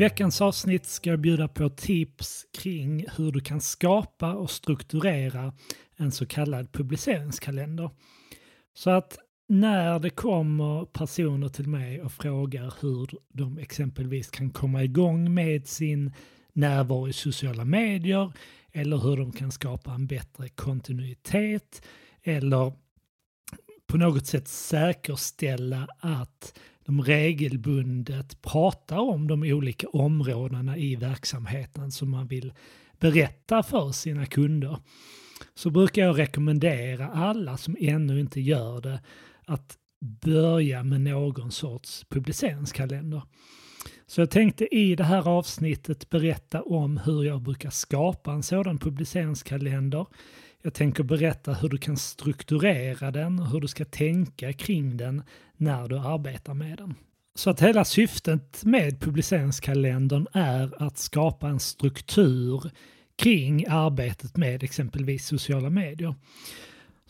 veckans avsnitt ska jag bjuda på tips kring hur du kan skapa och strukturera en så kallad publiceringskalender. Så att när det kommer personer till mig och frågar hur de exempelvis kan komma igång med sin närvaro i sociala medier eller hur de kan skapa en bättre kontinuitet eller på något sätt säkerställa att de regelbundet pratar om de olika områdena i verksamheten som man vill berätta för sina kunder så brukar jag rekommendera alla som ännu inte gör det att börja med någon sorts publiceringskalender. Så jag tänkte i det här avsnittet berätta om hur jag brukar skapa en sådan publiceringskalender. Jag tänker berätta hur du kan strukturera den och hur du ska tänka kring den när du arbetar med den. Så att hela syftet med publiceringskalendern är att skapa en struktur kring arbetet med exempelvis sociala medier.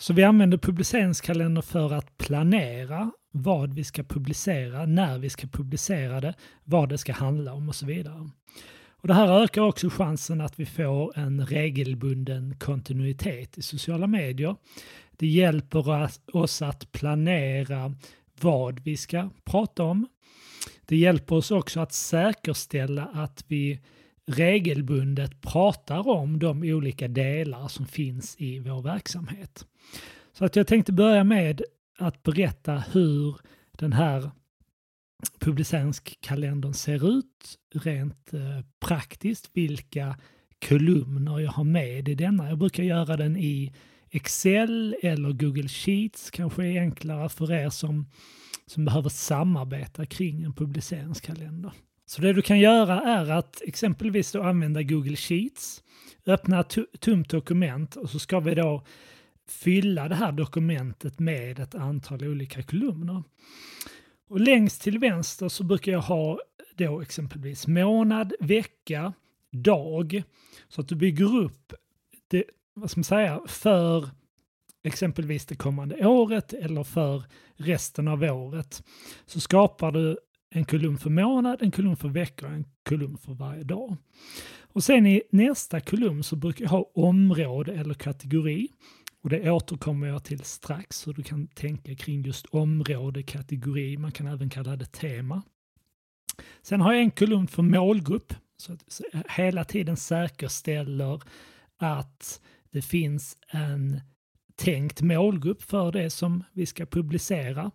Så vi använder publiceringskalender för att planera vad vi ska publicera, när vi ska publicera det, vad det ska handla om och så vidare. Och det här ökar också chansen att vi får en regelbunden kontinuitet i sociala medier. Det hjälper oss att planera vad vi ska prata om. Det hjälper oss också att säkerställa att vi regelbundet pratar om de olika delar som finns i vår verksamhet. Så att jag tänkte börja med att berätta hur den här publiceringskalendern ser ut rent eh, praktiskt, vilka kolumner jag har med i denna. Jag brukar göra den i Excel eller Google Sheets, kanske är enklare för er som, som behöver samarbeta kring en publiceringskalender. Så det du kan göra är att exempelvis då använda Google Sheets, öppna ett tomt dokument och så ska vi då fylla det här dokumentet med ett antal olika kolumner. Och längst till vänster så brukar jag ha då exempelvis månad, vecka, dag. Så att du bygger upp det, vad ska man säga, för exempelvis det kommande året eller för resten av året. Så skapar du en kolumn för månad, en kolumn för vecka och en kolumn för varje dag. Och sen i nästa kolumn så brukar jag ha område eller kategori. Och det återkommer jag till strax, hur du kan tänka kring just område, kategori, man kan även kalla det tema. Sen har jag en kolumn för målgrupp, så att hela tiden säkerställer att det finns en tänkt målgrupp för det som vi ska publicera.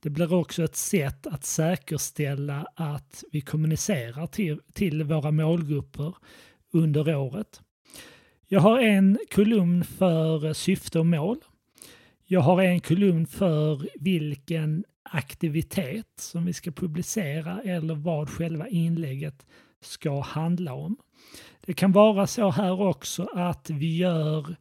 Det blir också ett sätt att säkerställa att vi kommunicerar till, till våra målgrupper under året. Jag har en kolumn för syfte och mål. Jag har en kolumn för vilken aktivitet som vi ska publicera eller vad själva inlägget ska handla om. Det kan vara så här också att vi gör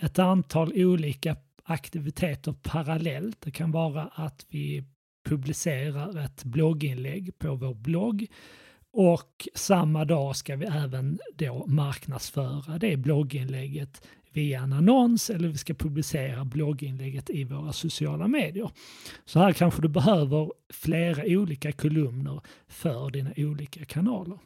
ett antal olika aktiviteter parallellt. Det kan vara att vi publicerar ett blogginlägg på vår blogg och samma dag ska vi även då marknadsföra det blogginlägget via en annons eller vi ska publicera blogginlägget i våra sociala medier. Så här kanske du behöver flera olika kolumner för dina olika kanaler.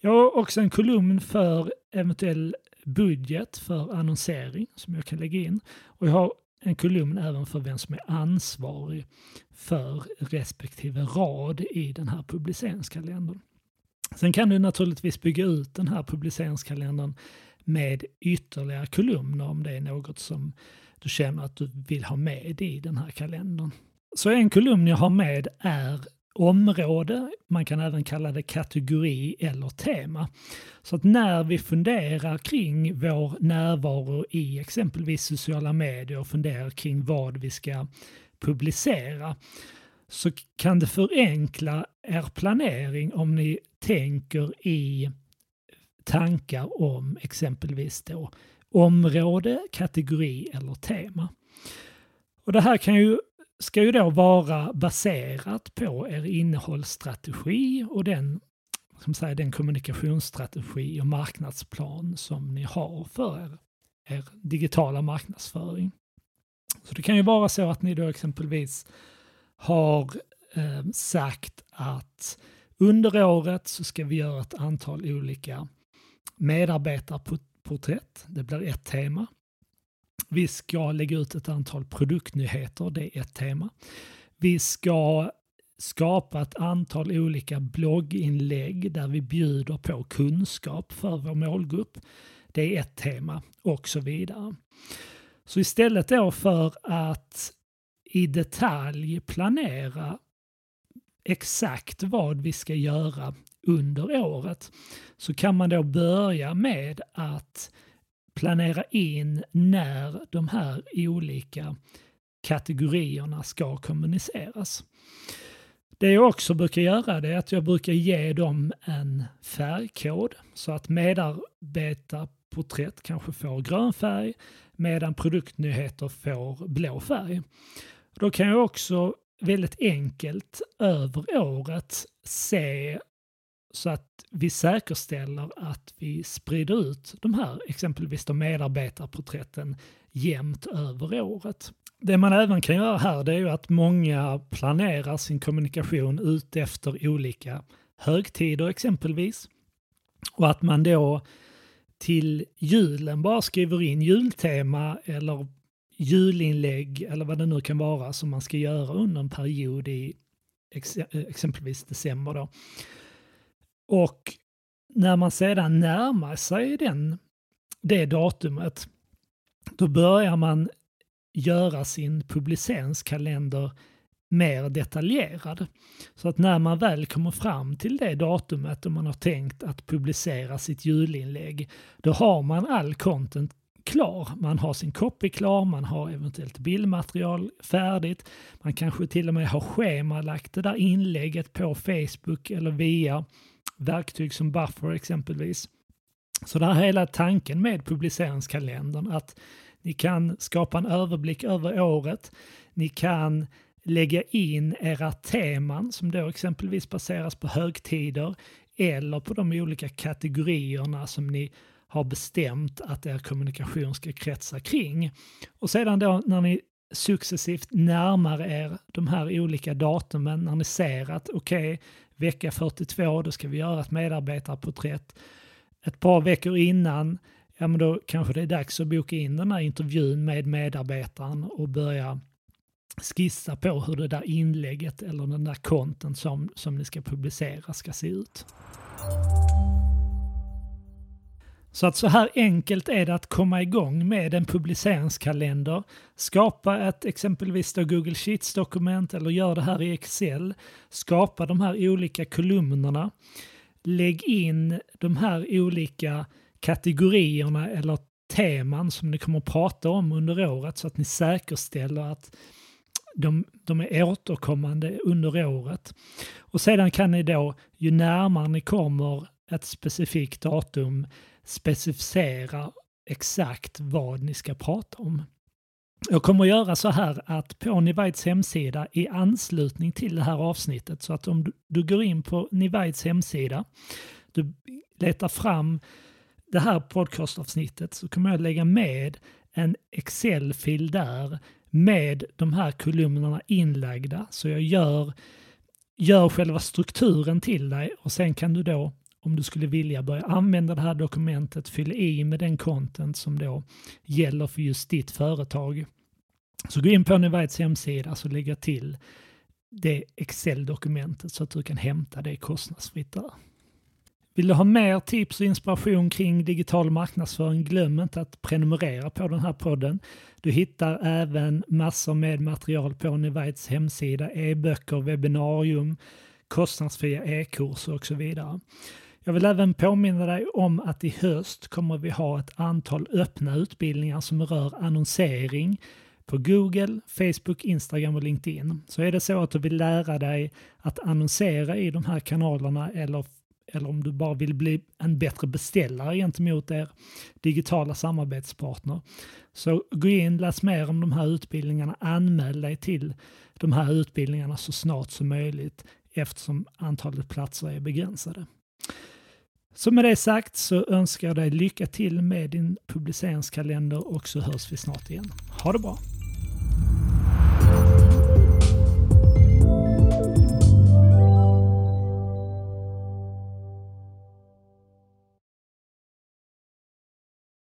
Jag har också en kolumn för eventuell budget för annonsering som jag kan lägga in. Och jag har en kolumn även för vem som är ansvarig för respektive rad i den här publiceringskalendern. Sen kan du naturligtvis bygga ut den här publiceringskalendern med ytterligare kolumner om det är något som du känner att du vill ha med i den här kalendern. Så en kolumn jag har med är område, man kan även kalla det kategori eller tema. Så att när vi funderar kring vår närvaro i exempelvis sociala medier och funderar kring vad vi ska publicera så kan det förenkla er planering om ni tänker i tankar om exempelvis då område, kategori eller tema. Och det här kan ju, ska ju då vara baserat på er innehållsstrategi och den, som säger, den kommunikationsstrategi och marknadsplan som ni har för er, er digitala marknadsföring. Så det kan ju vara så att ni då exempelvis har eh, sagt att Under året så ska vi göra ett antal olika medarbetarporträtt. Det blir ett tema. Vi ska lägga ut ett antal produktnyheter, det är ett tema. Vi ska skapa ett antal olika blogginlägg där vi bjuder på kunskap för vår målgrupp. Det är ett tema och så vidare. Så istället då för att i detalj planera exakt vad vi ska göra under året så kan man då börja med att planera in när de här olika kategorierna ska kommuniceras. Det jag också brukar göra är att jag brukar ge dem en färgkod så att medarbetarporträtt kanske får grön färg medan produktnyheter får blå färg. Då kan jag också väldigt enkelt över året se så att vi säkerställer att vi sprider ut de här, exempelvis de medarbetarporträtten, jämnt över året. Det man även kan göra här det är ju att många planerar sin kommunikation ut efter olika högtider exempelvis. Och att man då till julen bara skriver in jultema eller julinlägg eller vad det nu kan vara som man ska göra under en period i ex exempelvis december. Då. Och när man sedan närmar sig den, det datumet, då börjar man göra sin publiceringskalender mer detaljerad. Så att när man väl kommer fram till det datumet och man har tänkt att publicera sitt julinlägg, då har man all content klar. Man har sin copy klar, man har eventuellt bildmaterial färdigt. Man kanske till och med har schemalagt det där inlägget på Facebook eller via verktyg som Buffer exempelvis. Så det här är hela tanken med publiceringskalendern, att ni kan skapa en överblick över året. Ni kan lägga in era teman som då exempelvis baseras på högtider eller på de olika kategorierna som ni har bestämt att er kommunikation ska kretsa kring. Och sedan då när ni successivt närmar er de här olika datumen, när ni ser att okej, okay, vecka 42, då ska vi göra ett medarbetarporträtt. Ett par veckor innan, ja men då kanske det är dags att boka in den här intervjun med medarbetaren och börja skissa på hur det där inlägget eller den där konten som, som ni ska publicera ska se ut. Så att så här enkelt är det att komma igång med en publiceringskalender. Skapa ett exempelvis då Google Sheets-dokument eller gör det här i Excel. Skapa de här olika kolumnerna. Lägg in de här olika kategorierna eller teman som ni kommer att prata om under året så att ni säkerställer att de, de är återkommande under året. Och sedan kan ni då, ju närmare ni kommer ett specifikt datum, specificera exakt vad ni ska prata om. Jag kommer att göra så här att på Nivides hemsida i anslutning till det här avsnittet så att om du, du går in på Nivides hemsida, du letar fram det här podcastavsnittet så kommer jag lägga med en Excel-fil där med de här kolumnerna inlagda. Så jag gör, gör själva strukturen till dig och sen kan du då om du skulle vilja börja använda det här dokumentet, fyll i med den content som då gäller för just ditt företag. Så gå in på Nivites hemsida så lägger jag till det Excel-dokumentet så att du kan hämta det kostnadsfritt där. Vill du ha mer tips och inspiration kring digital marknadsföring, glöm inte att prenumerera på den här podden. Du hittar även massor med material på Nivites hemsida, e-böcker, webbinarium, kostnadsfria e-kurser och så vidare. Jag vill även påminna dig om att i höst kommer vi ha ett antal öppna utbildningar som rör annonsering på Google, Facebook, Instagram och LinkedIn. Så är det så att du vill lära dig att annonsera i de här kanalerna eller, eller om du bara vill bli en bättre beställare gentemot er digitala samarbetspartner. Så gå in, läs mer om de här utbildningarna, anmäl dig till de här utbildningarna så snart som möjligt eftersom antalet platser är begränsade. Så med det sagt så önskar jag dig lycka till med din publiceringskalender och så hörs vi snart igen. Ha det bra!